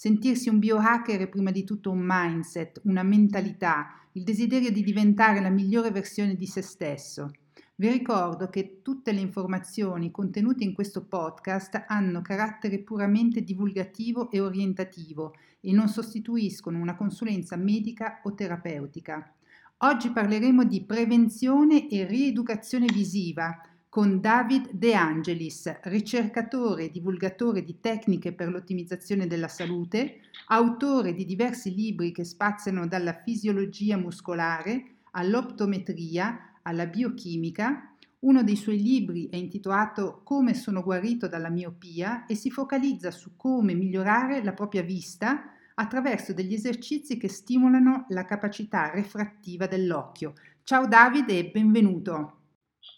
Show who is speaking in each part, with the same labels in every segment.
Speaker 1: Sentirsi un biohacker è prima di tutto un mindset, una mentalità, il desiderio di diventare la migliore versione di se stesso. Vi ricordo che tutte le informazioni contenute in questo podcast hanno carattere puramente divulgativo e orientativo e non sostituiscono una consulenza medica o terapeutica. Oggi parleremo di prevenzione e rieducazione visiva con David De Angelis, ricercatore e divulgatore di tecniche per l'ottimizzazione della salute, autore di diversi libri che spaziano dalla fisiologia muscolare all'optometria alla biochimica. Uno dei suoi libri è intitolato Come sono guarito dalla miopia e si focalizza su come migliorare la propria vista attraverso degli esercizi che stimolano la capacità refrattiva dell'occhio. Ciao Davide e benvenuto.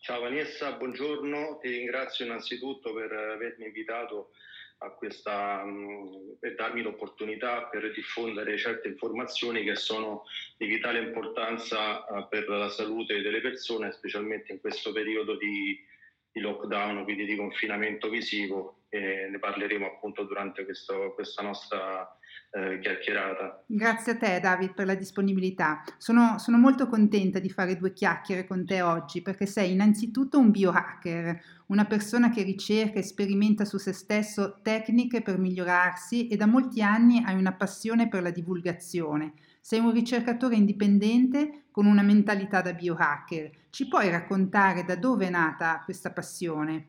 Speaker 2: Ciao Vanessa, buongiorno, ti ringrazio innanzitutto per avermi invitato a questa, mm, per darmi l'opportunità per diffondere certe informazioni che sono di vitale importanza eh, per la salute delle persone, specialmente in questo periodo di, di lockdown, quindi di confinamento visivo. E ne parleremo appunto durante questo, questa nostra eh, chiacchierata.
Speaker 1: Grazie a te David per la disponibilità. Sono, sono, molto contenta di fare due chiacchiere con te oggi perché sei innanzitutto un biohacker, una persona che ricerca e sperimenta su se stesso tecniche per migliorarsi e da molti anni hai una passione per la divulgazione. Sei un ricercatore indipendente con una mentalità da biohacker. Ci puoi raccontare da dove è nata questa passione?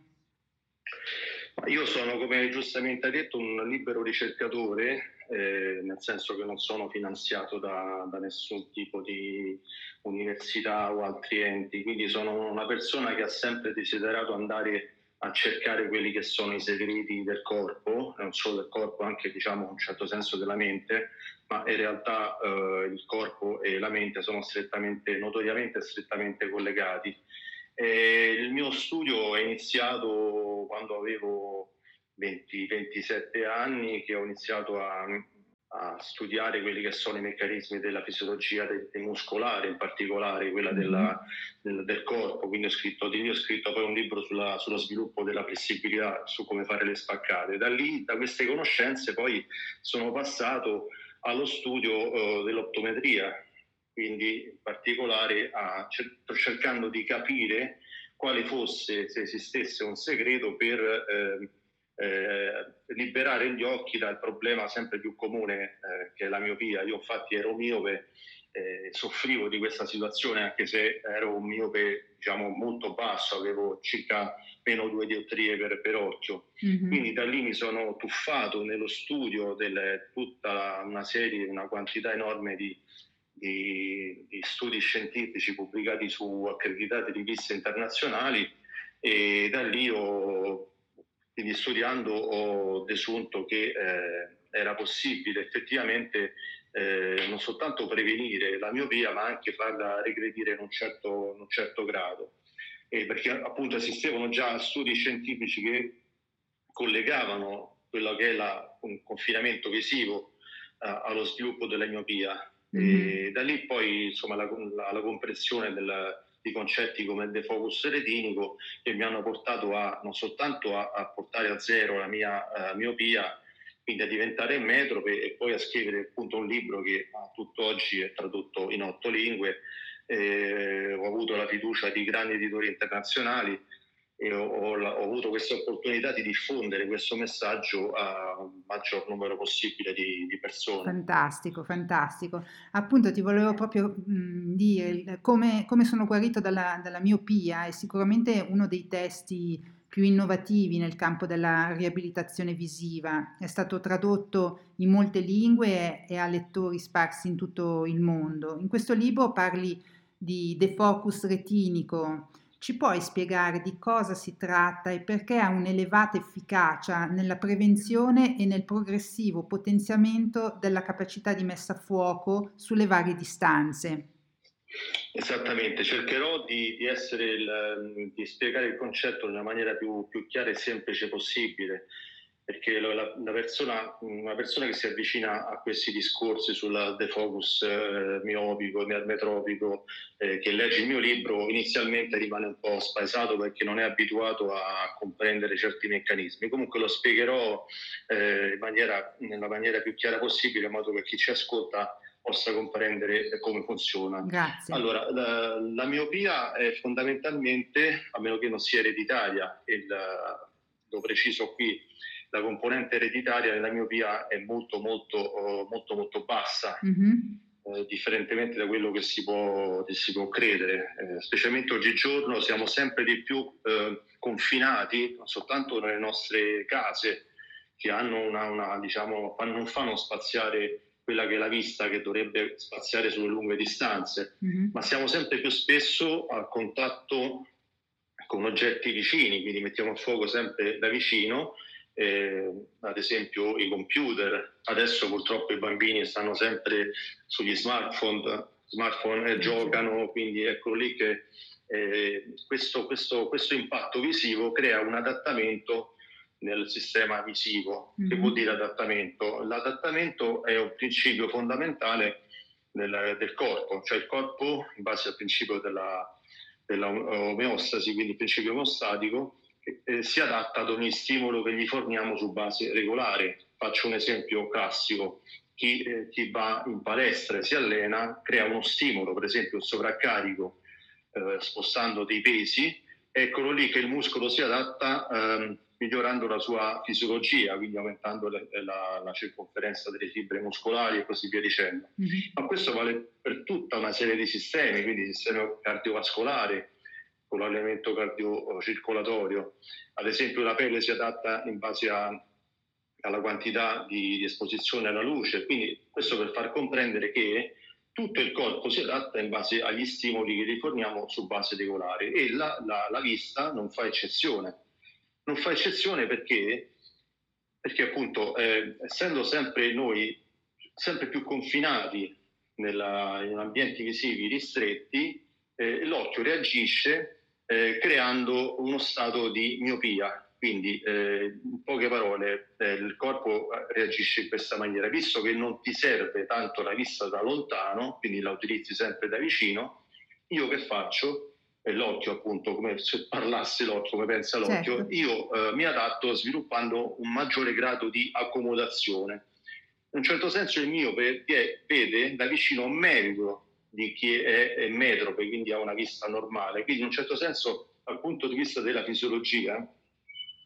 Speaker 2: Io sono, come giustamente hai detto, un libero ricercatore eh, nel senso che non sono finanziato da, da, nessun tipo di università o altri enti, quindi sono una persona che ha sempre desiderato andare a cercare quelli che sono i segreti del corpo, non solo del corpo, anche diciamo in un certo senso della mente, ma in realtà eh, il corpo e la mente sono strettamente, notoriamente strettamente collegati. E il mio studio è iniziato quando avevo 20-27 anni che ho iniziato a, a, studiare quelli che sono i meccanismi della fisiologia de, de muscolare, in particolare quella mm-hmm. della, del, del, corpo. Quindi ho scritto, ho scritto poi un libro sulla, sullo sviluppo della flessibilità, su come fare le spaccate. Da lì, da queste conoscenze, poi sono passato allo studio uh, dell'optometria, quindi in particolare a, cercando di capire quale fosse, se esistesse un segreto per eh, eh, liberare gli occhi dal problema sempre più comune eh, che è la miopia. Io infatti ero miope, eh, soffrivo di questa situazione anche se ero un miope diciamo, molto basso, avevo circa meno due diottrie per, per occhio. Mm-hmm. Quindi da lì mi sono tuffato nello studio di tutta una serie, una quantità enorme di, di, di studi scientifici pubblicati su accreditate riviste internazionali e da lì ho quindi studiando ho desunto che eh, era possibile effettivamente eh, non soltanto prevenire la miopia, ma anche farla regredire in un certo, in un certo grado. E perché appunto esistevano già studi scientifici che collegavano quello che è la, un confinamento visivo uh, allo sviluppo della miopia. Mm-hmm. E da lì poi insomma, la, la, la comprensione del, di concetti come il defocus retinico che mi hanno portato a, non soltanto a, a portare a zero la mia uh, miopia, quindi a diventare metrope e poi a scrivere appunto un libro che a tutt'oggi è tradotto in otto lingue. Eh, ho avuto la fiducia di grandi editori internazionali ho, ho, avuto questa opportunità di diffondere questo messaggio a un maggior numero possibile di, di persone.
Speaker 1: Fantastico, fantastico. Appunto ti volevo proprio mh, dire come, come, sono guarito dalla, dalla miopia, è sicuramente uno dei testi più innovativi nel campo della riabilitazione visiva. È stato tradotto in molte lingue e, e a lettori sparsi in tutto il mondo. In questo libro parli di defocus retinico, ci puoi spiegare di cosa si tratta e perché ha un'elevata efficacia nella prevenzione e nel progressivo potenziamento della capacità di messa a fuoco sulle varie distanze?
Speaker 2: Esattamente, cercherò di, di, il, di, spiegare il concetto una maniera più, più chiara e semplice possibile perché la, la persona, una persona che si avvicina a questi discorsi sul defocus eh, miopico, metropico, eh, che legge il mio libro, inizialmente rimane un po' spaesato perché non è abituato a comprendere certi meccanismi. Comunque lo spiegherò eh, in maniera, nella maniera più chiara possibile, in modo che chi ci ascolta possa comprendere come funziona.
Speaker 1: Grazie.
Speaker 2: Allora, la, la miopia è fondamentalmente, a meno che non sia ereditaria, il, lo preciso qui, la componente ereditaria nella miopia è molto molto uh, molto molto bassa, mm-hmm. eh, differentemente da quello che si può, che si può credere. Eh, specialmente oggigiorno siamo sempre di più eh, confinati non soltanto nelle nostre case, che hanno una, una, diciamo, non fanno spaziare quella che è la vista che dovrebbe spaziare sulle lunghe distanze, mm-hmm. ma siamo sempre più spesso a contatto con oggetti vicini, quindi mettiamo a fuoco sempre da vicino eh, ad esempio i computer. Adesso purtroppo i bambini stanno sempre sugli smartphone, smartphone e giocano, quindi ecco lì che eh, questo, questo, questo, impatto visivo crea un adattamento nel sistema visivo. Mm-hmm. Che vuol dire adattamento? L'adattamento è un principio fondamentale del, del corpo, cioè il corpo in base al principio della, della omeostasi, quindi il principio omostatico, eh, si adatta ad ogni stimolo che gli forniamo su base regolare. Faccio un esempio classico. Chi, eh, chi va in palestra e si allena crea uno stimolo, per esempio il sovraccarico, eh, spostando dei pesi, eccolo lì che il muscolo si adatta ehm, migliorando la sua fisiologia, quindi aumentando le, la, la, circonferenza delle fibre muscolari e così via dicendo. Mm-hmm. Ma questo vale per tutta una serie di sistemi, quindi il sistema cardiovascolare, con l'allenamento cardiocircolatorio. Ad esempio la pelle si adatta in base a, alla quantità di, di, esposizione alla luce, quindi questo per far comprendere che tutto il corpo si adatta in base agli stimoli che riforniamo su base regolare e la, la, la vista non fa eccezione. Non fa eccezione perché, perché appunto eh, essendo sempre noi sempre più confinati nella, in ambienti visivi ristretti, eh, l'occhio reagisce eh, creando uno stato di miopia. Quindi, eh, in poche parole, eh, il corpo reagisce in questa maniera. Visto che non ti serve tanto la vista da lontano, quindi la utilizzi sempre da vicino, io che faccio? l'occhio appunto come se parlasse l'occhio come pensa l'occhio certo. io eh, mi adatto sviluppando un maggiore grado di accomodazione in un certo senso il mio vede da vicino meglio di chi è, è metrope, quindi ha una vista normale. Quindi in un certo senso, dal punto di vista della fisiologia,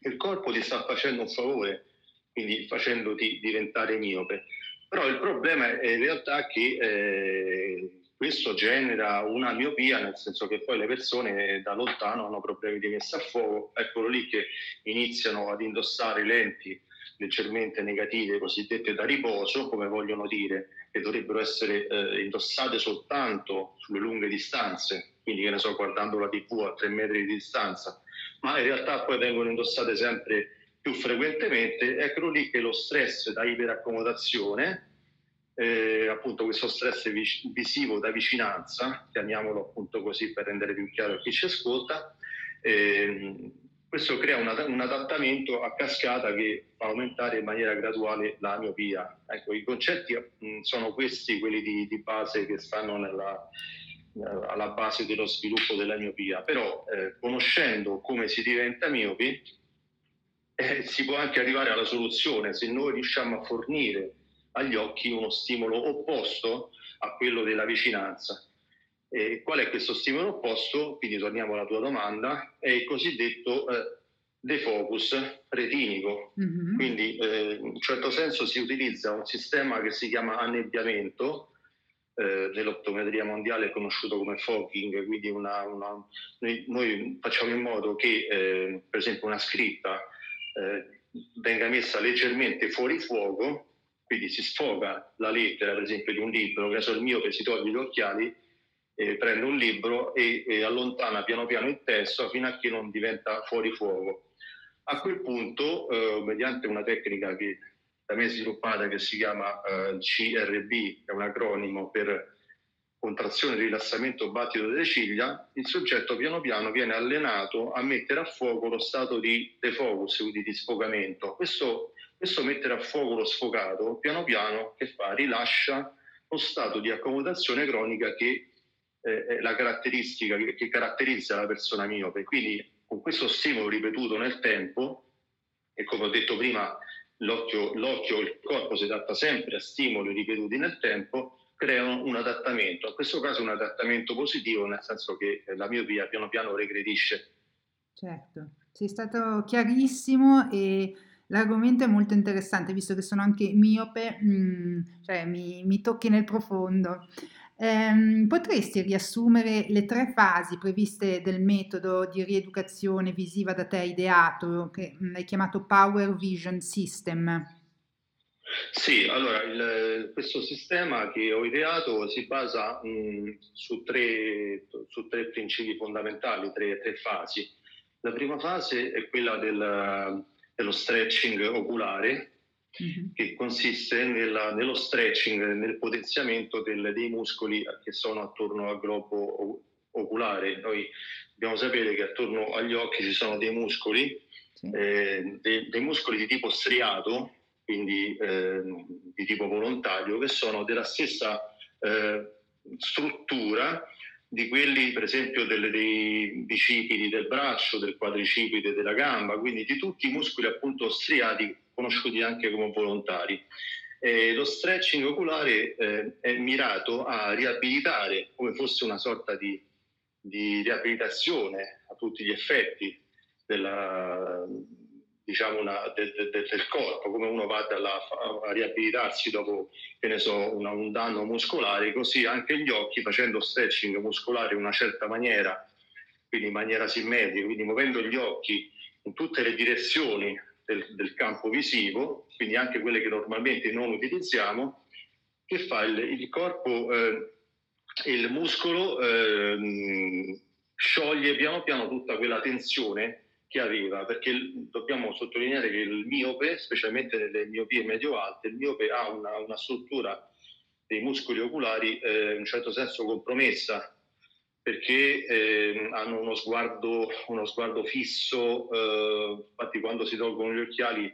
Speaker 2: il corpo ti sta facendo un favore, quindi facendoti diventare miope. Però il problema è in realtà che eh, questo genera una miopia, nel senso che poi le persone da lontano hanno problemi di messa a fuoco, eccolo lì che iniziano ad indossare lenti leggermente negative, cosiddette da riposo, come vogliono dire, che dovrebbero essere eh, indossate soltanto sulle lunghe distanze, quindi che ne so, guardando la TV a tre metri di distanza, ma in realtà poi vengono indossate sempre più frequentemente, ecco lì che lo stress da iperaccomodazione, eh, appunto questo stress visivo da vicinanza, chiamiamolo appunto così per rendere più chiaro a chi ci ascolta, eh, questo crea una, un adattamento a cascata che fa aumentare in maniera graduale la miopia. Ecco, I concetti mh, sono questi, quelli di, di base che stanno nella, eh, alla base dello sviluppo della miopia, però eh, conoscendo come si diventa miopi eh, si può anche arrivare alla soluzione se noi riusciamo a fornire agli occhi uno stimolo opposto a quello della vicinanza. E qual è questo stimolo opposto? Quindi torniamo alla tua domanda, è il cosiddetto eh, defocus retinico. Mm-hmm. Quindi eh, in un certo senso si utilizza un sistema che si chiama annebbiamento, eh, nell'optometria mondiale conosciuto come fogging, quindi una, una, noi, noi, facciamo in modo che eh, per esempio una scritta eh, venga messa leggermente fuori fuoco, quindi si sfoga la lettera per esempio di un libro, che so il mio che si toglie gli occhiali, eh, prende un libro e, e, allontana piano piano il testo fino a che non diventa fuori fuoco. A quel punto, eh, mediante una tecnica che da me sviluppata che si chiama eh, CRB, è un acronimo per contrazione, rilassamento, battito delle ciglia, il soggetto piano piano viene allenato a mettere a fuoco lo stato di defocus, quindi di sfogamento. Questo, questo mettere a fuoco lo sfogato, piano piano, che fa? Rilascia lo stato di accomodazione cronica che eh, è la caratteristica che, che caratterizza la persona miope. Quindi con questo stimolo ripetuto nel tempo, e come ho detto prima, l'occhio, l'occhio il corpo si adatta sempre a stimoli ripetuti nel tempo, creano un adattamento. In questo caso un adattamento positivo, nel senso che la miopia piano piano regredisce.
Speaker 1: Certo, sei stato chiarissimo e l'argomento è molto interessante, visto che sono anche miope, mh, mm, cioè mi, mi tocchi nel profondo. Ehm, potresti riassumere le tre fasi previste del metodo di rieducazione visiva da te ideato, che mm, hai chiamato Power Vision System?
Speaker 2: Sì, allora il, questo sistema che ho ideato si basa mh, mm, su, tre, su, tre, principi fondamentali, tre, tre, fasi. La prima fase è quella del, dello stretching oculare, mm-hmm. che consiste nella, nello stretching, nel potenziamento del, dei muscoli che sono attorno al globo oculare. Noi dobbiamo sapere che attorno agli occhi ci sono dei muscoli, sì. eh, dei, dei, muscoli di tipo striato, quindi eh, di tipo volontario, che sono della stessa eh, struttura di quelli per esempio delle, dei bicipiti del braccio, del quadricipite della gamba, quindi di tutti i muscoli appunto striati conosciuti anche come volontari. Eh, lo stretching oculare eh, è mirato a riabilitare come fosse una sorta di, di riabilitazione a tutti gli effetti della, diciamo una, de, de, de, del corpo, come uno va dalla, a riabilitarsi dopo so, una, un danno muscolare, così anche gli occhi facendo stretching muscolare in una certa maniera, quindi in maniera simmetrica, quindi muovendo gli occhi in tutte le direzioni del, del campo visivo, quindi anche quelle che normalmente non utilizziamo, che fa il, il corpo, eh, il muscolo eh, scioglie piano piano tutta quella tensione che aveva, perché dobbiamo sottolineare che il miope, specialmente nelle miopie medio-alte, il miope ha una, una struttura dei muscoli oculari eh, in un certo senso compromessa, perché eh, hanno uno sguardo, uno sguardo fisso, eh, infatti quando si tolgono gli occhiali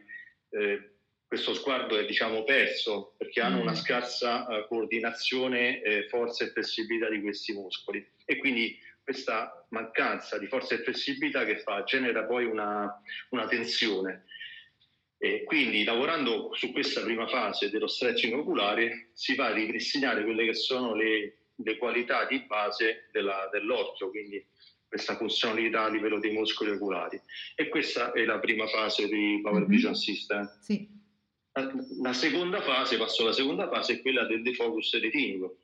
Speaker 2: eh, questo sguardo è diciamo perso, perché hanno una mm. scarsa eh, coordinazione, forza e flessibilità di questi muscoli e quindi questa mancanza di forza e flessibilità che fa genera poi una, una tensione. E quindi lavorando su questa prima fase dello stretching oculare si va a ripristinare quelle che sono le, le qualità di base della, dell'occhio, quindi questa funzionalità a livello dei muscoli oculari. E questa è la prima fase di Power mm-hmm. Vision System. Sì. La, la, seconda fase, passo alla seconda fase, è quella del defocus retinico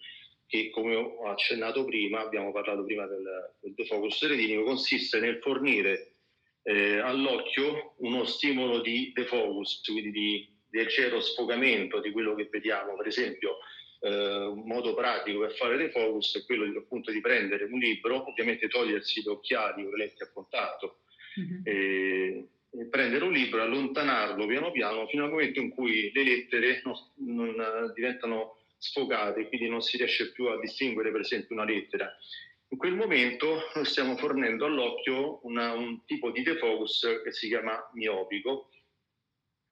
Speaker 2: che come ho accennato prima, abbiamo parlato prima del, del defocus retinico, consiste nel fornire eh, all'occhio uno stimolo di defocus, quindi di, di leggero sfogamento di quello che vediamo. Per esempio, eh, un modo pratico per fare defocus è quello di, appunto di prendere un libro, ovviamente togliersi gli occhiali o le lenti a contatto, mm-hmm. e, e prendere un libro, allontanarlo piano piano fino al momento in cui le lettere non, non diventano sfogate, quindi non si riesce più a distinguere per esempio una lettera. In quel momento stiamo fornendo all'occhio una, un tipo di defocus che si chiama miopico,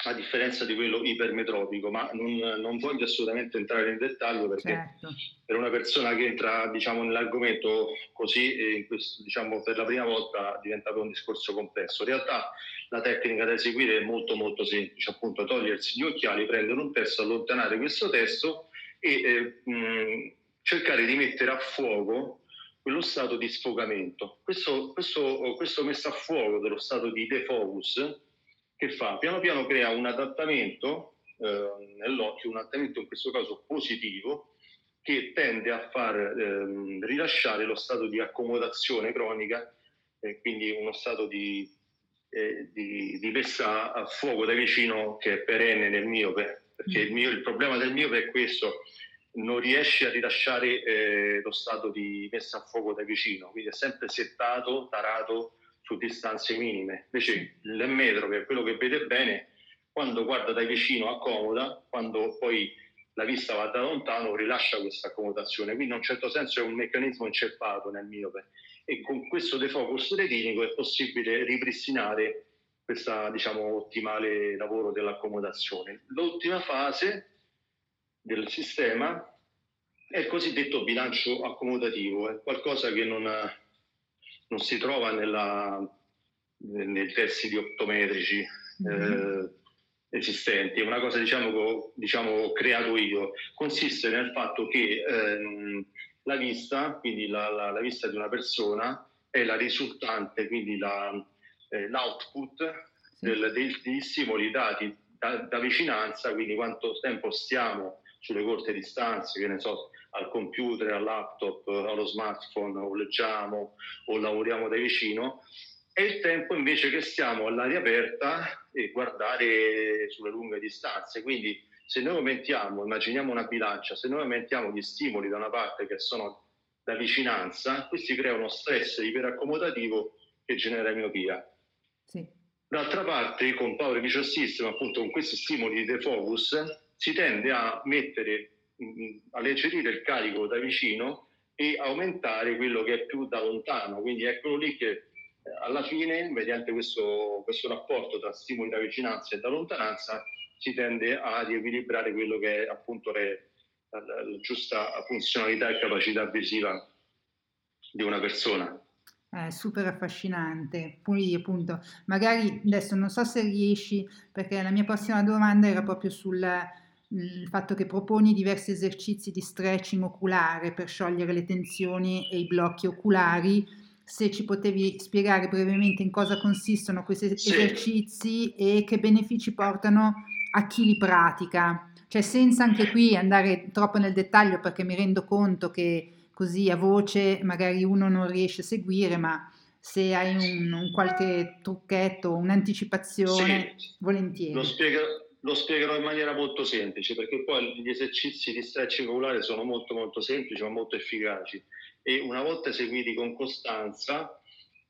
Speaker 2: a differenza di quello ipermetropico, ma non, non voglio assolutamente entrare in dettaglio perché certo. per una persona che entra diciamo, nell'argomento così, questo, diciamo, per la prima volta diventa un discorso complesso. In realtà la tecnica da eseguire è molto molto semplice, appunto togliersi gli occhiali, prendere un testo, allontanare questo testo e eh, mh, cercare di mettere a fuoco quello stato di sfogamento. Questo, questo, questo messo a fuoco dello stato di defocus che fa? Piano piano crea un adattamento eh, nell'occhio, un adattamento in questo caso positivo, che tende a far eh, rilasciare lo stato di accomodazione cronica, eh, quindi uno stato di, eh, di, di messa a fuoco da vicino che è perenne nel miope, perché il, mio, il problema del miope è questo, non riesce a rilasciare eh, lo stato di messa a fuoco da vicino, quindi è sempre settato, tarato su distanze minime. Invece l'emmetro, che è quello che vede bene, quando guarda da vicino accomoda, quando poi la vista va da lontano, rilascia questa accomodazione. Quindi in un certo senso è un meccanismo inceppato nel miope e con questo defocus retinico è possibile ripristinare questo diciamo, ottimale lavoro dell'accomodazione. L'ultima fase del sistema è il cosiddetto bilancio accomodativo, è qualcosa che non, non si trova nella, nei testi optometrici mm-hmm. eh, esistenti, è una cosa diciamo, che ho diciamo, creato io. Consiste nel fatto che ehm, la vista, quindi la, la, la, vista di una persona, è la risultante, quindi la, eh, l'output del, dei, degli stimoli dati da, da, vicinanza, quindi quanto tempo stiamo sulle corte distanze, che ne so, al computer, al laptop, allo smartphone, o leggiamo o lavoriamo da vicino, e il tempo invece che stiamo all'aria aperta e guardare sulle lunghe distanze. Quindi se noi aumentiamo, immaginiamo una bilancia, se noi aumentiamo gli stimoli da una parte che sono da vicinanza, questi creano uno stress iperaccomodativo che genera miopia. Sì. D'altra parte, con Power Vision System, appunto con questi stimoli di defocus, si tende a mettere, alleggerire il carico da vicino e aumentare quello che è più da lontano. Quindi eccolo lì che alla fine, mediante questo, questo rapporto tra stimoli da vicinanza e da lontananza, si tende a riequilibrare quello che è appunto le, la, la, giusta funzionalità e capacità visiva di una persona.
Speaker 1: È super affascinante. Poi appunto, magari adesso non so se riesci, perché la mia prossima domanda era proprio sul il fatto che proponi diversi esercizi di stretching oculare per sciogliere le tensioni e i blocchi oculari se ci potevi spiegare brevemente in cosa consistono questi sì. esercizi e che benefici portano a chi li pratica. Cioè senza anche qui andare troppo nel dettaglio perché mi rendo conto che così a voce magari uno non riesce a seguire, ma se hai un, un qualche trucchetto, un'anticipazione, sì. volentieri.
Speaker 2: Lo, spiega, lo spiegherò in maniera molto semplice perché poi gli esercizi di stretching oculare sono molto molto semplici ma molto efficaci. E una volta eseguiti con costanza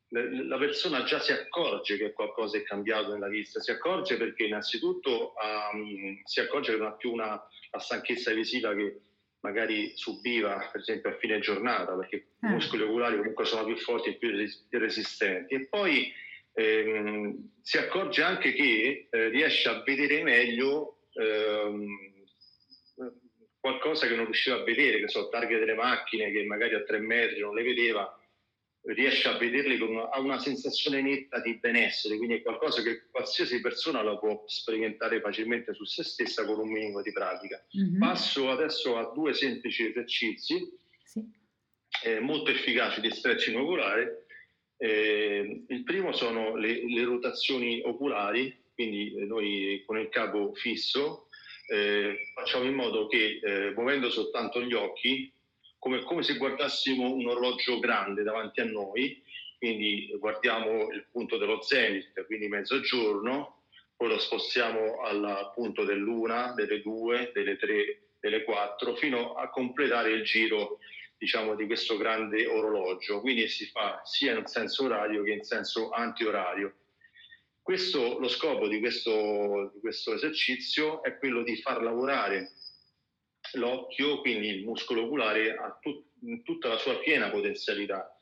Speaker 2: la persona già si accorge che qualcosa è cambiato nella vista, si accorge perché innanzitutto um, si accorge che non ha più una, la stanchezza visiva che magari subiva per esempio a fine giornata perché i eh. muscoli oculari comunque sono più forti e più resistenti. E poi ehm, si accorge anche che eh, riesce a vedere meglio ehm, qualcosa che non riusciva a vedere, che so, targhe delle macchine che magari a tre metri non le vedeva, riesce a vederle con una, ha una sensazione netta di benessere, quindi è qualcosa che qualsiasi persona la può sperimentare facilmente su se stessa con un minimo di pratica. Mm-hmm. Passo adesso a due semplici esercizi sì. eh, molto efficaci di stretching oculare. Eh, il primo sono le, le rotazioni oculari, quindi eh, noi con il capo fisso eh, facciamo in modo che eh, muovendo soltanto gli occhi, come, come, se guardassimo un orologio grande davanti a noi, quindi guardiamo il punto dello zenith, quindi mezzogiorno, poi lo spostiamo al punto dell'una, delle due, delle tre, delle quattro, fino a completare il giro diciamo, di questo grande orologio. Quindi si fa sia in senso orario che in senso antiorario. Questo, lo scopo di questo, di questo esercizio è quello di far lavorare l'occhio, quindi il muscolo oculare, a tut, in tutta la sua piena potenzialità.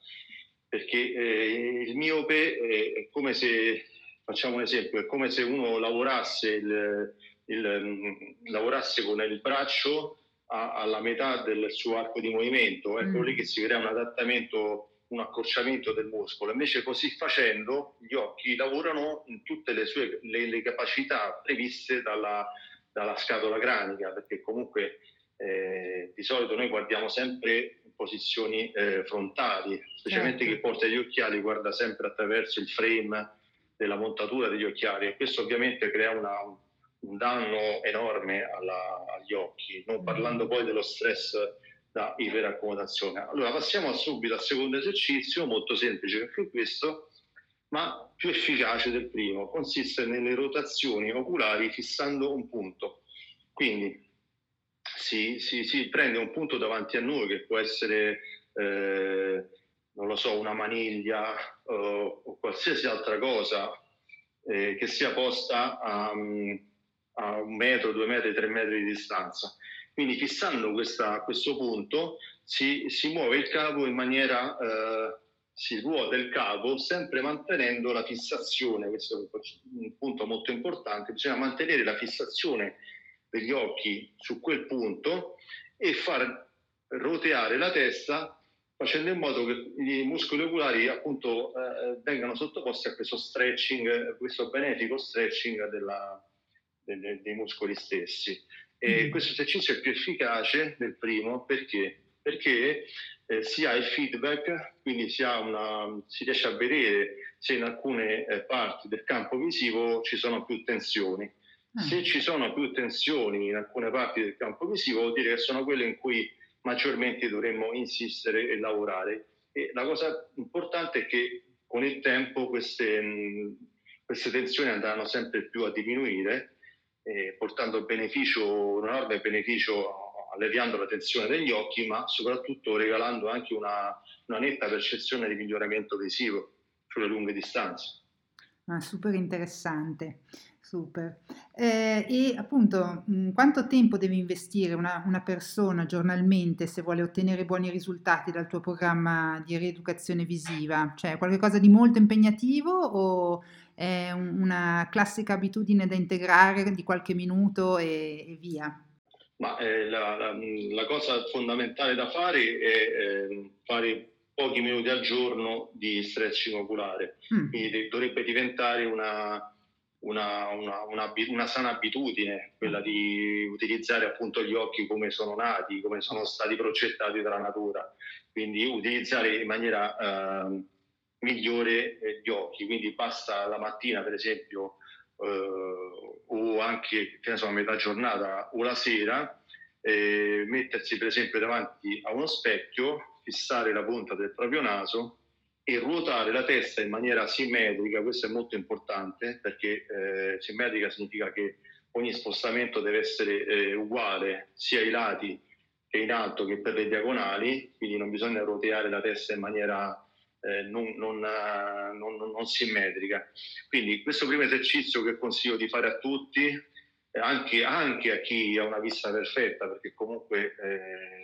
Speaker 2: Perché eh, il miope è come se, facciamo un esempio, è come se uno lavorasse, il, il, mm, lavorasse con il braccio a, alla metà del suo arco di movimento, ecco mm. lì che si crea un adattamento un accorciamento del muscolo, invece così facendo gli occhi lavorano in tutte le sue le, le capacità previste dalla, dalla, scatola cranica, perché comunque eh, di solito noi guardiamo sempre in posizioni eh, frontali, specialmente certo. chi porta gli occhiali guarda sempre attraverso il frame della montatura degli occhiali e questo ovviamente crea una, un danno enorme alla, agli occhi, non parlando poi dello stress da iperaccomodazione. Allora passiamo subito al secondo esercizio, molto semplice anche questo, ma più efficace del primo. Consiste nelle rotazioni oculari fissando un punto. Quindi si, si, si prende un punto davanti a noi che può essere, eh, non lo so, una maniglia eh, o qualsiasi altra cosa eh, che sia posta a, a un metro, due metri, tre metri di distanza. Quindi fissando questa, questo punto si, si, muove il cavo in maniera, eh, si ruota il cavo sempre mantenendo la fissazione, questo è un punto molto importante, bisogna mantenere la fissazione degli occhi su quel punto e far roteare la testa facendo in modo che i muscoli oculari appunto eh, vengano sottoposti a questo stretching, questo benefico stretching della, dei, dei muscoli stessi. E mm. questo esercizio è più efficace del primo perché? Perché eh, si ha il feedback, quindi si, una, si, riesce a vedere se in alcune eh, parti del campo visivo ci sono più tensioni. Mm. Se ci sono più tensioni in alcune parti del campo visivo, vuol dire che sono quelle in cui maggiormente dovremmo insistere e lavorare. E la cosa importante è che con il tempo queste, mh, queste tensioni andranno sempre più a diminuire, eh, portando beneficio, un enorme beneficio alleviando la tensione degli occhi, ma soprattutto regalando anche una, una netta percezione di miglioramento visivo sulle lunghe distanze.
Speaker 1: Ah, super interessante. Super. Eh, e appunto, mh, quanto tempo deve investire una, una, persona giornalmente se vuole ottenere buoni risultati dal tuo programma di rieducazione visiva? Cioè, qualcosa di molto impegnativo o è un, una classica abitudine da integrare di qualche minuto e, e via?
Speaker 2: Ma eh, la, la, la, cosa fondamentale da fare è eh, fare pochi minuti al giorno di stretching oculare. Mm. Quindi dovrebbe diventare una una, una, una, una, sana abitudine, quella di utilizzare appunto gli occhi come sono nati, come sono stati progettati dalla natura, quindi utilizzare in maniera eh, migliore eh, gli occhi, quindi basta la mattina per esempio eh, o anche che ne so, a metà giornata o la sera eh, mettersi per esempio davanti a uno specchio, fissare la punta del proprio naso e ruotare la testa in maniera simmetrica, questo è molto importante perché eh, simmetrica significa che ogni spostamento deve essere eh, uguale sia ai lati che in alto che per le diagonali, quindi non bisogna roteare la testa in maniera eh, non, non, non, non, simmetrica. Quindi questo primo esercizio che consiglio di fare a tutti, eh, anche, anche a chi ha una vista perfetta, perché comunque eh,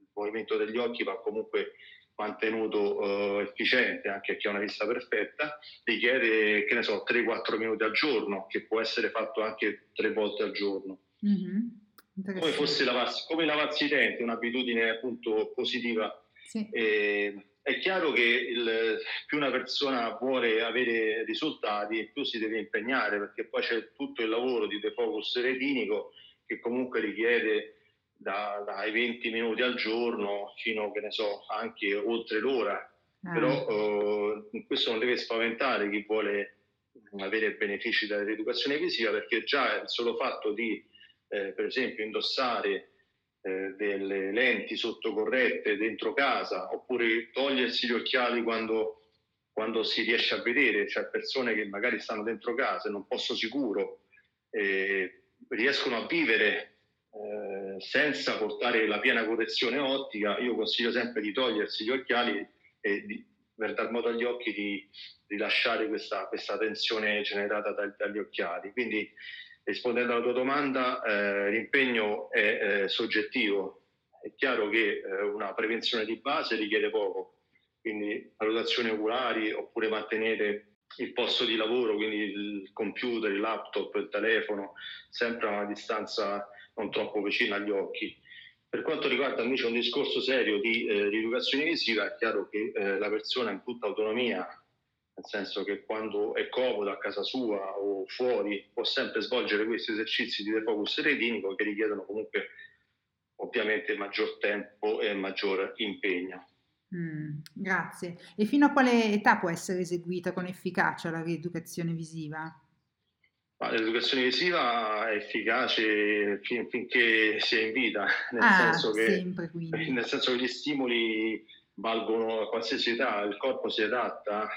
Speaker 2: il movimento degli occhi va comunque mantenuto uh, efficiente anche a chi ha una vista perfetta, richiede, che ne so, 3-4 minuti al giorno, che può essere fatto anche tre volte al giorno. Mm-hmm. Come fosse lavarsi, come lavarsi i denti, un'abitudine appunto positiva. Sì. E, è chiaro che il, più una persona vuole avere risultati, più si deve impegnare, perché poi c'è tutto il lavoro di defocus retinico che comunque richiede da, dai 20 minuti al giorno fino, che ne so, anche oltre l'ora. Ah. Però eh, questo non deve spaventare chi vuole avere benefici dalla rieducazione visiva perché già il solo fatto di, eh, per esempio, indossare eh, delle lenti sottocorrette dentro casa oppure togliersi gli occhiali quando, quando si riesce a vedere, cioè persone che magari stanno dentro casa in un posto sicuro, eh, riescono a vivere eh, senza portare la piena correzione ottica, io consiglio sempre di togliersi gli occhiali e di, per dar modo agli occhi di rilasciare questa, questa tensione generata dagli occhiali. Quindi rispondendo alla tua domanda, eh, l'impegno è eh, soggettivo. È chiaro che eh, una prevenzione di base richiede poco, quindi valutazioni oculari oppure mantenere il posto di lavoro, quindi il computer, il laptop, il telefono, sempre a una distanza non troppo vicino agli occhi. Per quanto riguarda invece un discorso serio di eh, rieducazione visiva, è chiaro che eh, la persona in tutta autonomia, nel senso che quando è comodo a casa sua o fuori, può sempre svolgere questi esercizi di defocus retinico che richiedono comunque ovviamente maggior tempo e maggior impegno.
Speaker 1: Mm, grazie. E fino a quale età può essere eseguita con efficacia la rieducazione visiva?
Speaker 2: l'educazione visiva è efficace fin, finché si è in vita, nel, ah, senso che, sempre, nel senso che gli stimoli valgono a qualsiasi età, il corpo si adatta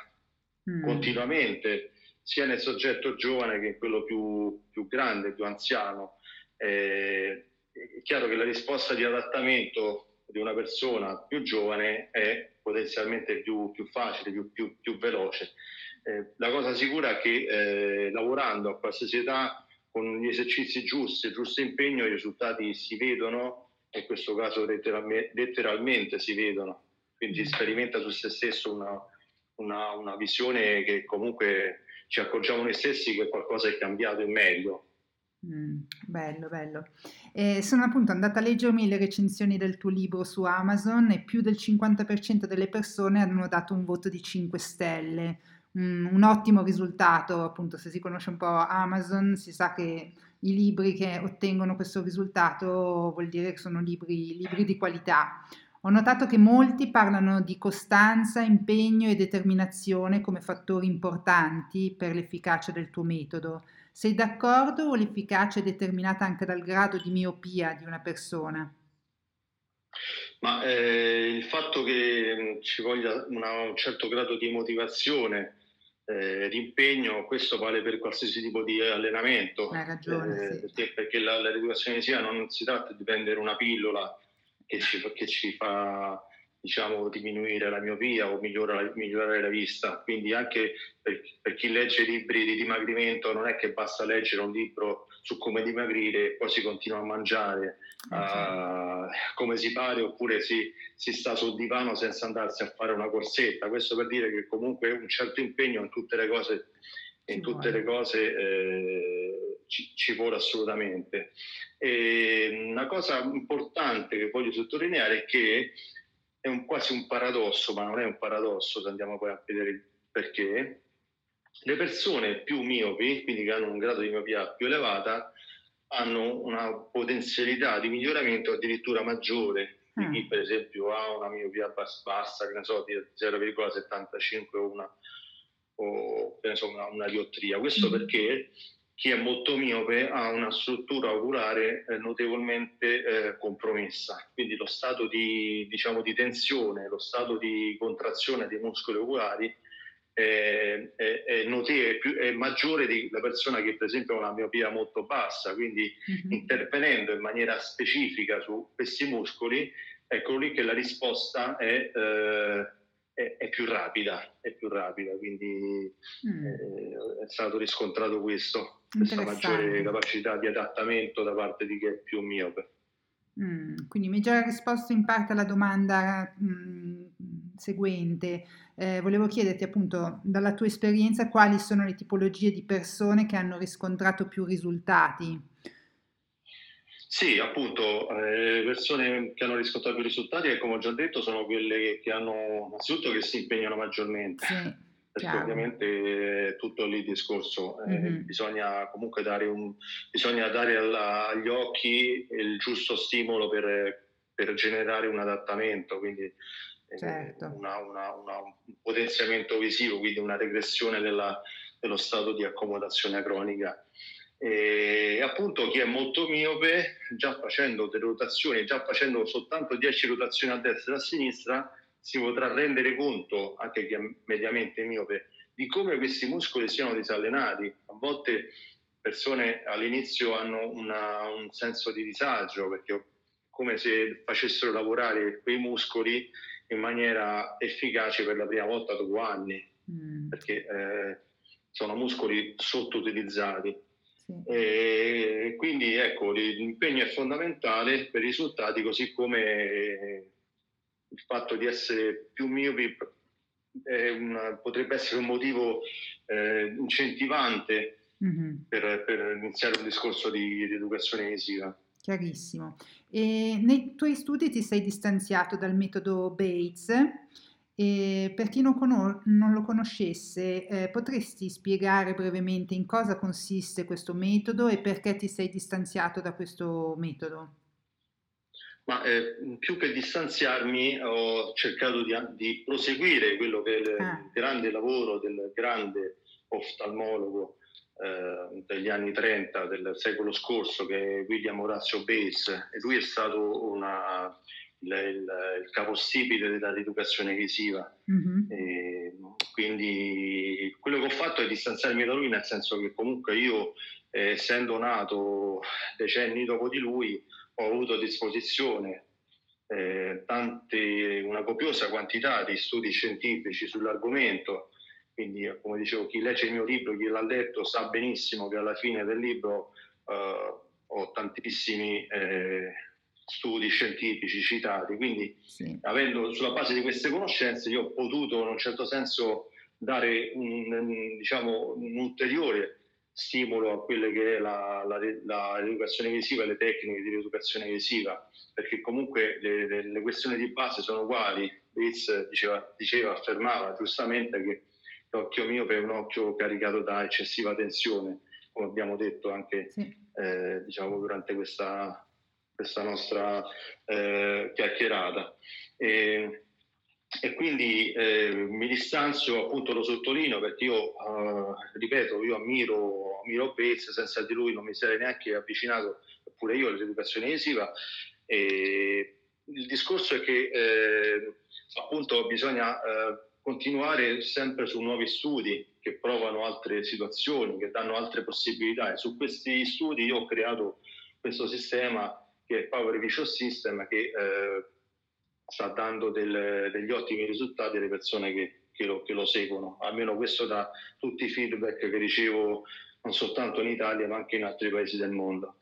Speaker 2: mm. continuamente, sia nel soggetto giovane che in quello più, più grande, più anziano. Eh, è chiaro che la risposta di adattamento di una persona più giovane è potenzialmente più, più facile, più, più, più veloce. Eh, la cosa sicura è che eh, lavorando a qualsiasi età con gli esercizi giusti, il giusto impegno, i risultati si vedono, in questo caso letteralmente, letteralmente si vedono. Quindi mm. sperimenta su se stesso una, una, una visione che comunque ci accorgiamo noi stessi che qualcosa è cambiato in meglio.
Speaker 1: Mm, bello, bello. Eh, sono appunto andata a leggermi le recensioni del tuo libro su Amazon e più del 50% delle persone hanno dato un voto di 5 stelle. Mm, un ottimo risultato, appunto, se si conosce un po' Amazon, si sa che i libri che ottengono questo risultato vuol dire che sono libri, libri di qualità. Ho notato che molti parlano di costanza, impegno e determinazione come fattori importanti per l'efficacia del tuo metodo. Sei d'accordo o l'efficacia è determinata anche dal grado di miopia di una persona?
Speaker 2: Ma eh, il fatto che mm, ci voglia una, un certo grado di motivazione, eh, di impegno, questo vale per qualsiasi tipo di allenamento.
Speaker 1: Hai ragione. Eh, sì.
Speaker 2: Perché, perché la, l'educazione sia non si tratta di prendere una pillola che ci, che ci fa diciamo, diminuire la miopia o migliorare, migliorare la vista. Quindi anche per, per, chi legge libri di dimagrimento non è che basta leggere un libro su come dimagrire e poi si continua a mangiare uh, come si pare oppure si, si, sta sul divano senza andarsi a fare una corsetta. Questo per dire che comunque un certo impegno in tutte le cose, in tutte le cose eh, ci, ci, vuole assolutamente. E una cosa importante che voglio sottolineare è che è un, quasi un paradosso, ma non è un paradosso se andiamo poi a vedere perché. Le persone più miopi, quindi che hanno un grado di miopia più elevata, hanno una potenzialità di miglioramento addirittura maggiore di chi mm. per esempio ha una miopia bassa, che ne so, di 0,75 o una, o, so, una, una dioptria. Questo mm. perché chi è molto miope ha una struttura oculare eh, notevolmente eh, compromessa, quindi lo stato di, diciamo, di, tensione, lo stato di contrazione dei muscoli oculari è, è, è, note, è, maggiore della persona che per esempio ha una miopia molto bassa, quindi mm-hmm. intervenendo in maniera specifica su questi muscoli, ecco lì che la risposta è... È, è, più rapida, è più rapida, quindi mm. eh, è stato riscontrato questo, questa maggiore capacità di adattamento da parte di chi è più miope.
Speaker 1: Mm, quindi mi hai già risposto in parte alla domanda mh, mm, seguente. Eh, volevo chiederti appunto dalla tua esperienza quali sono le tipologie di persone che hanno riscontrato più risultati.
Speaker 2: Sì, appunto, le eh, persone che hanno riscontrato più risultati, e come ho già detto, sono quelle che hanno innanzitutto che si impegnano maggiormente. Sì, perché chiaro. ovviamente è tutto lì il discorso, mm-hmm. eh, bisogna comunque dare, un, bisogna dare alla, agli occhi il giusto stimolo per, per generare un adattamento, quindi eh, certo. una, una, una, un potenziamento visivo, quindi una regressione della, dello stato di accomodazione cronica e appunto chi è molto miope, già facendo delle rotazioni, già facendo soltanto 10 rotazioni a destra e a sinistra, si potrà rendere conto, anche chi è mediamente miope, di come questi muscoli siano disallenati. A volte persone all'inizio hanno una, un senso di disagio perché è come se facessero lavorare quei muscoli in maniera efficace per la prima volta dopo anni, mm. perché eh, sono muscoli sottoutilizzati. E quindi ecco, l'impegno è fondamentale per i risultati, così come il fatto di essere più miopi potrebbe essere un motivo eh, incentivante mm-hmm. per, per, iniziare un discorso di, di educazione visiva.
Speaker 1: Chiarissimo. E nei tuoi studi ti sei distanziato dal metodo Bates e per chi non, con- non lo conoscesse, eh, potresti spiegare brevemente in cosa consiste questo metodo e perché ti sei distanziato da questo metodo?
Speaker 2: Ma eh, più che distanziarmi ho cercato di, di proseguire quello che è il ah. grande lavoro del grande oftalmologo eh, degli anni 30 del secolo scorso che è William Orazio Bates e lui è stato una il, il, capostipite della rieducazione visiva. Mm-hmm. quindi quello che ho fatto è distanziarmi da lui, nel senso che comunque io, eh, essendo nato decenni dopo di lui, ho avuto a disposizione eh, tante, una copiosa quantità di studi scientifici sull'argomento. Quindi, come dicevo, chi legge il mio libro, chi l'ha letto, sa benissimo che alla fine del libro uh, ho tantissimi eh, studi scientifici citati, quindi sì. avendo sulla base di queste conoscenze io ho potuto in un certo senso dare un, diciamo, un ulteriore stimolo a quelle che è la, la, la, l'educazione visiva e le tecniche di rieducazione visiva, perché comunque le, le, le questioni di base sono uguali. Bates diceva, diceva, affermava giustamente che l'occhio miope è un occhio caricato da eccessiva tensione, come abbiamo detto anche sì. eh, diciamo, durante questa, questa nostra eh, chiacchierata. E, e quindi eh, mi distanzio, appunto lo sottolineo perché io, uh, ripeto, io ammiro, ammiro Bates, senza di lui non mi sarei neanche avvicinato pure io all'educazione visiva. E il discorso è che eh, appunto bisogna eh, continuare sempre su nuovi studi che provano altre situazioni, che danno altre possibilità e su questi studi io ho creato questo sistema che è Power Visual System, che eh, sta dando del, degli ottimi risultati alle persone che, che, lo, che, lo, seguono. Almeno questo da tutti i feedback che ricevo non soltanto in Italia ma anche in altri paesi del mondo.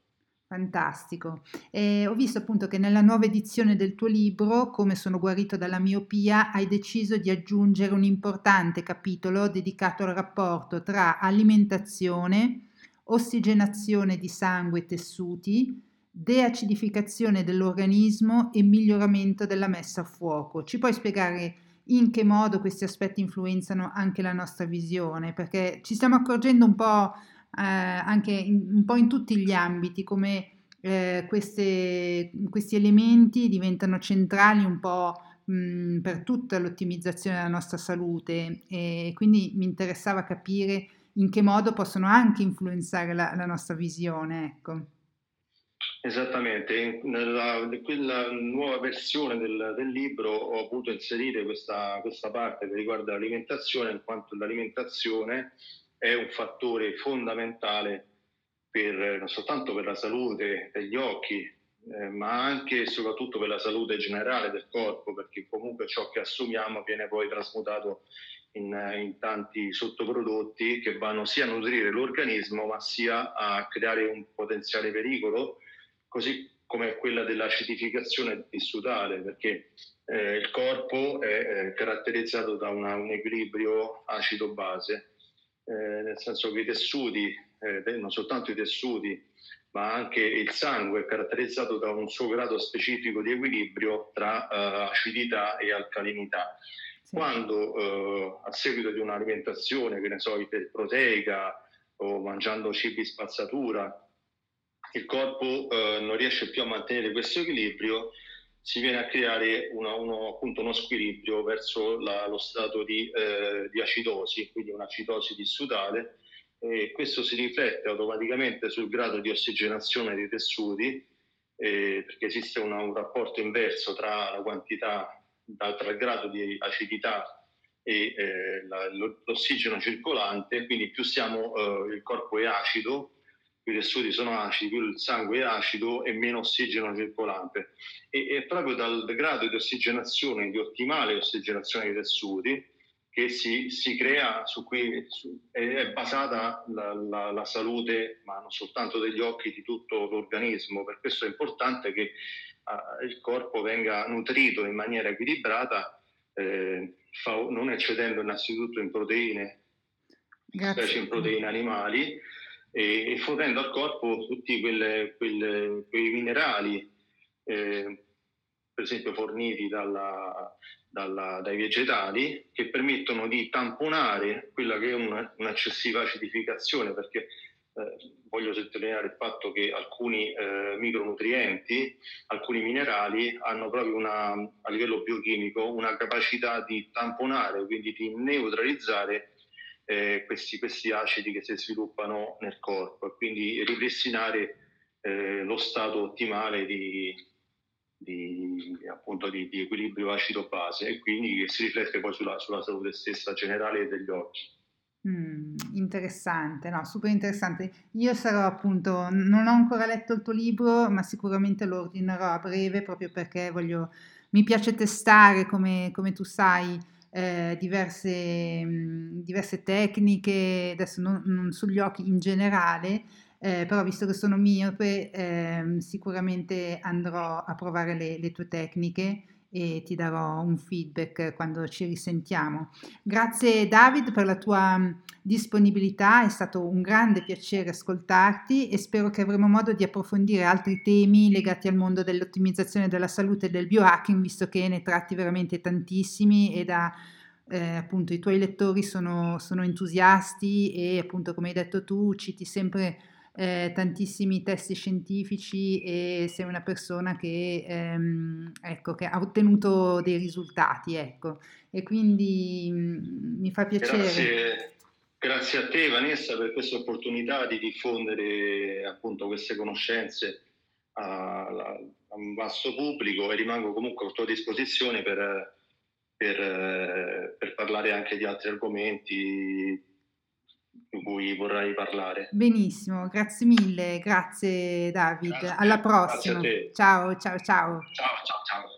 Speaker 1: Fantastico. E ho visto appunto che nella nuova edizione del tuo libro, Come sono guarito dalla miopia, hai deciso di aggiungere un importante capitolo dedicato al rapporto tra alimentazione, ossigenazione di sangue e tessuti, deacidificazione dell'organismo e miglioramento della messa a fuoco. Ci puoi spiegare in che modo questi aspetti influenzano anche la nostra visione? Perché ci stiamo accorgendo un po' eh, anche in, un po' in tutti gli ambiti come eh, queste, questi elementi diventano centrali un po' per tutta l'ottimizzazione della nostra salute e quindi mi interessava capire in che modo possono anche influenzare la, la nostra visione. Ecco.
Speaker 2: Esattamente, nella quella nuova versione del, del, libro ho voluto inserire questa, questa parte che riguarda l'alimentazione, in quanto l'alimentazione è un fattore fondamentale per, non soltanto per la salute degli occhi, eh, ma anche e soprattutto per la salute generale del corpo, perché comunque ciò che assumiamo viene poi trasmutato in, in, tanti sottoprodotti che vanno sia a nutrire l'organismo, ma sia a creare un potenziale pericolo così come quella dell'acidificazione tissutale, perché eh, il corpo è, è caratterizzato da una, un equilibrio acido-base, eh, nel senso che i tessuti, eh, non soltanto i tessuti, ma anche il sangue è caratterizzato da un suo grado specifico di equilibrio tra uh, acidità e alcalinità. Sì. Quando uh, a seguito di un'alimentazione, che ne so, iperproteica o mangiando cibi spazzatura, il corpo eh, non riesce più a mantenere questo equilibrio, si viene a creare una, uno, appunto uno squilibrio verso la, lo stato di, eh, di, acidosi, quindi un'acidosi dissutale, e questo si riflette automaticamente sul grado di ossigenazione dei tessuti, eh, perché esiste una, un rapporto inverso tra la quantità, tra il grado di acidità e eh, la, l'ossigeno circolante, quindi più siamo, eh, il corpo è acido, più i tessuti sono acidi, più il sangue è acido e meno ossigeno circolante. E è proprio dal grado di ossigenazione, di ottimale ossigenazione dei tessuti, che si, si crea, su cui su, è, basata la, la, la, salute, ma non soltanto degli occhi, di tutto l'organismo. Per questo è importante che uh, il corpo venga nutrito in maniera equilibrata, eh, fa, non eccedendo innanzitutto in proteine, Grazie. specie in proteine animali, e, e fornendo al corpo tutti quelle, quelle, quei minerali, eh, per esempio forniti dalla, dalla, dai vegetali, che permettono di tamponare quella che è una, un'eccessiva acidificazione, perché eh, voglio sottolineare il fatto che alcuni eh, micronutrienti, alcuni minerali hanno proprio una, a livello biochimico una capacità di tamponare, quindi di neutralizzare eh, questi, questi, acidi che si sviluppano nel corpo e quindi ripristinare eh, lo stato ottimale di, di, appunto di, di equilibrio acido-base e quindi che si riflette poi sulla, sulla salute stessa generale degli occhi.
Speaker 1: Mm, interessante, no, super interessante. Io sarò appunto, non ho ancora letto il tuo libro, ma sicuramente lo ordinerò a breve proprio perché voglio, mi piace testare, come, come tu sai, eh, diverse, mh, diverse, tecniche, adesso non, non, sugli occhi in generale, eh, però visto che sono miope eh, sicuramente andrò a provare le, le tue tecniche e ti darò un feedback quando ci risentiamo. Grazie David per la tua disponibilità, è stato un grande piacere ascoltarti e spero che avremo modo di approfondire altri temi legati al mondo dell'ottimizzazione della salute e del biohacking, visto che ne tratti veramente tantissimi e da eh, appunto i tuoi lettori sono, sono entusiasti e appunto come hai detto tu citi sempre eh, tantissimi testi scientifici e sei una persona che, ehm, ecco, che ha ottenuto dei risultati, ecco. E quindi mh, mm, mi fa piacere.
Speaker 2: Grazie. Grazie a te Vanessa per questa opportunità di diffondere appunto queste conoscenze a, a un vasto pubblico e rimango comunque a tua disposizione per, per, per parlare anche di altri argomenti di cui vorrai parlare.
Speaker 1: Benissimo, grazie mille, grazie David, grazie, alla prossima. Ciao, ciao, ciao.
Speaker 2: Ciao, ciao, ciao.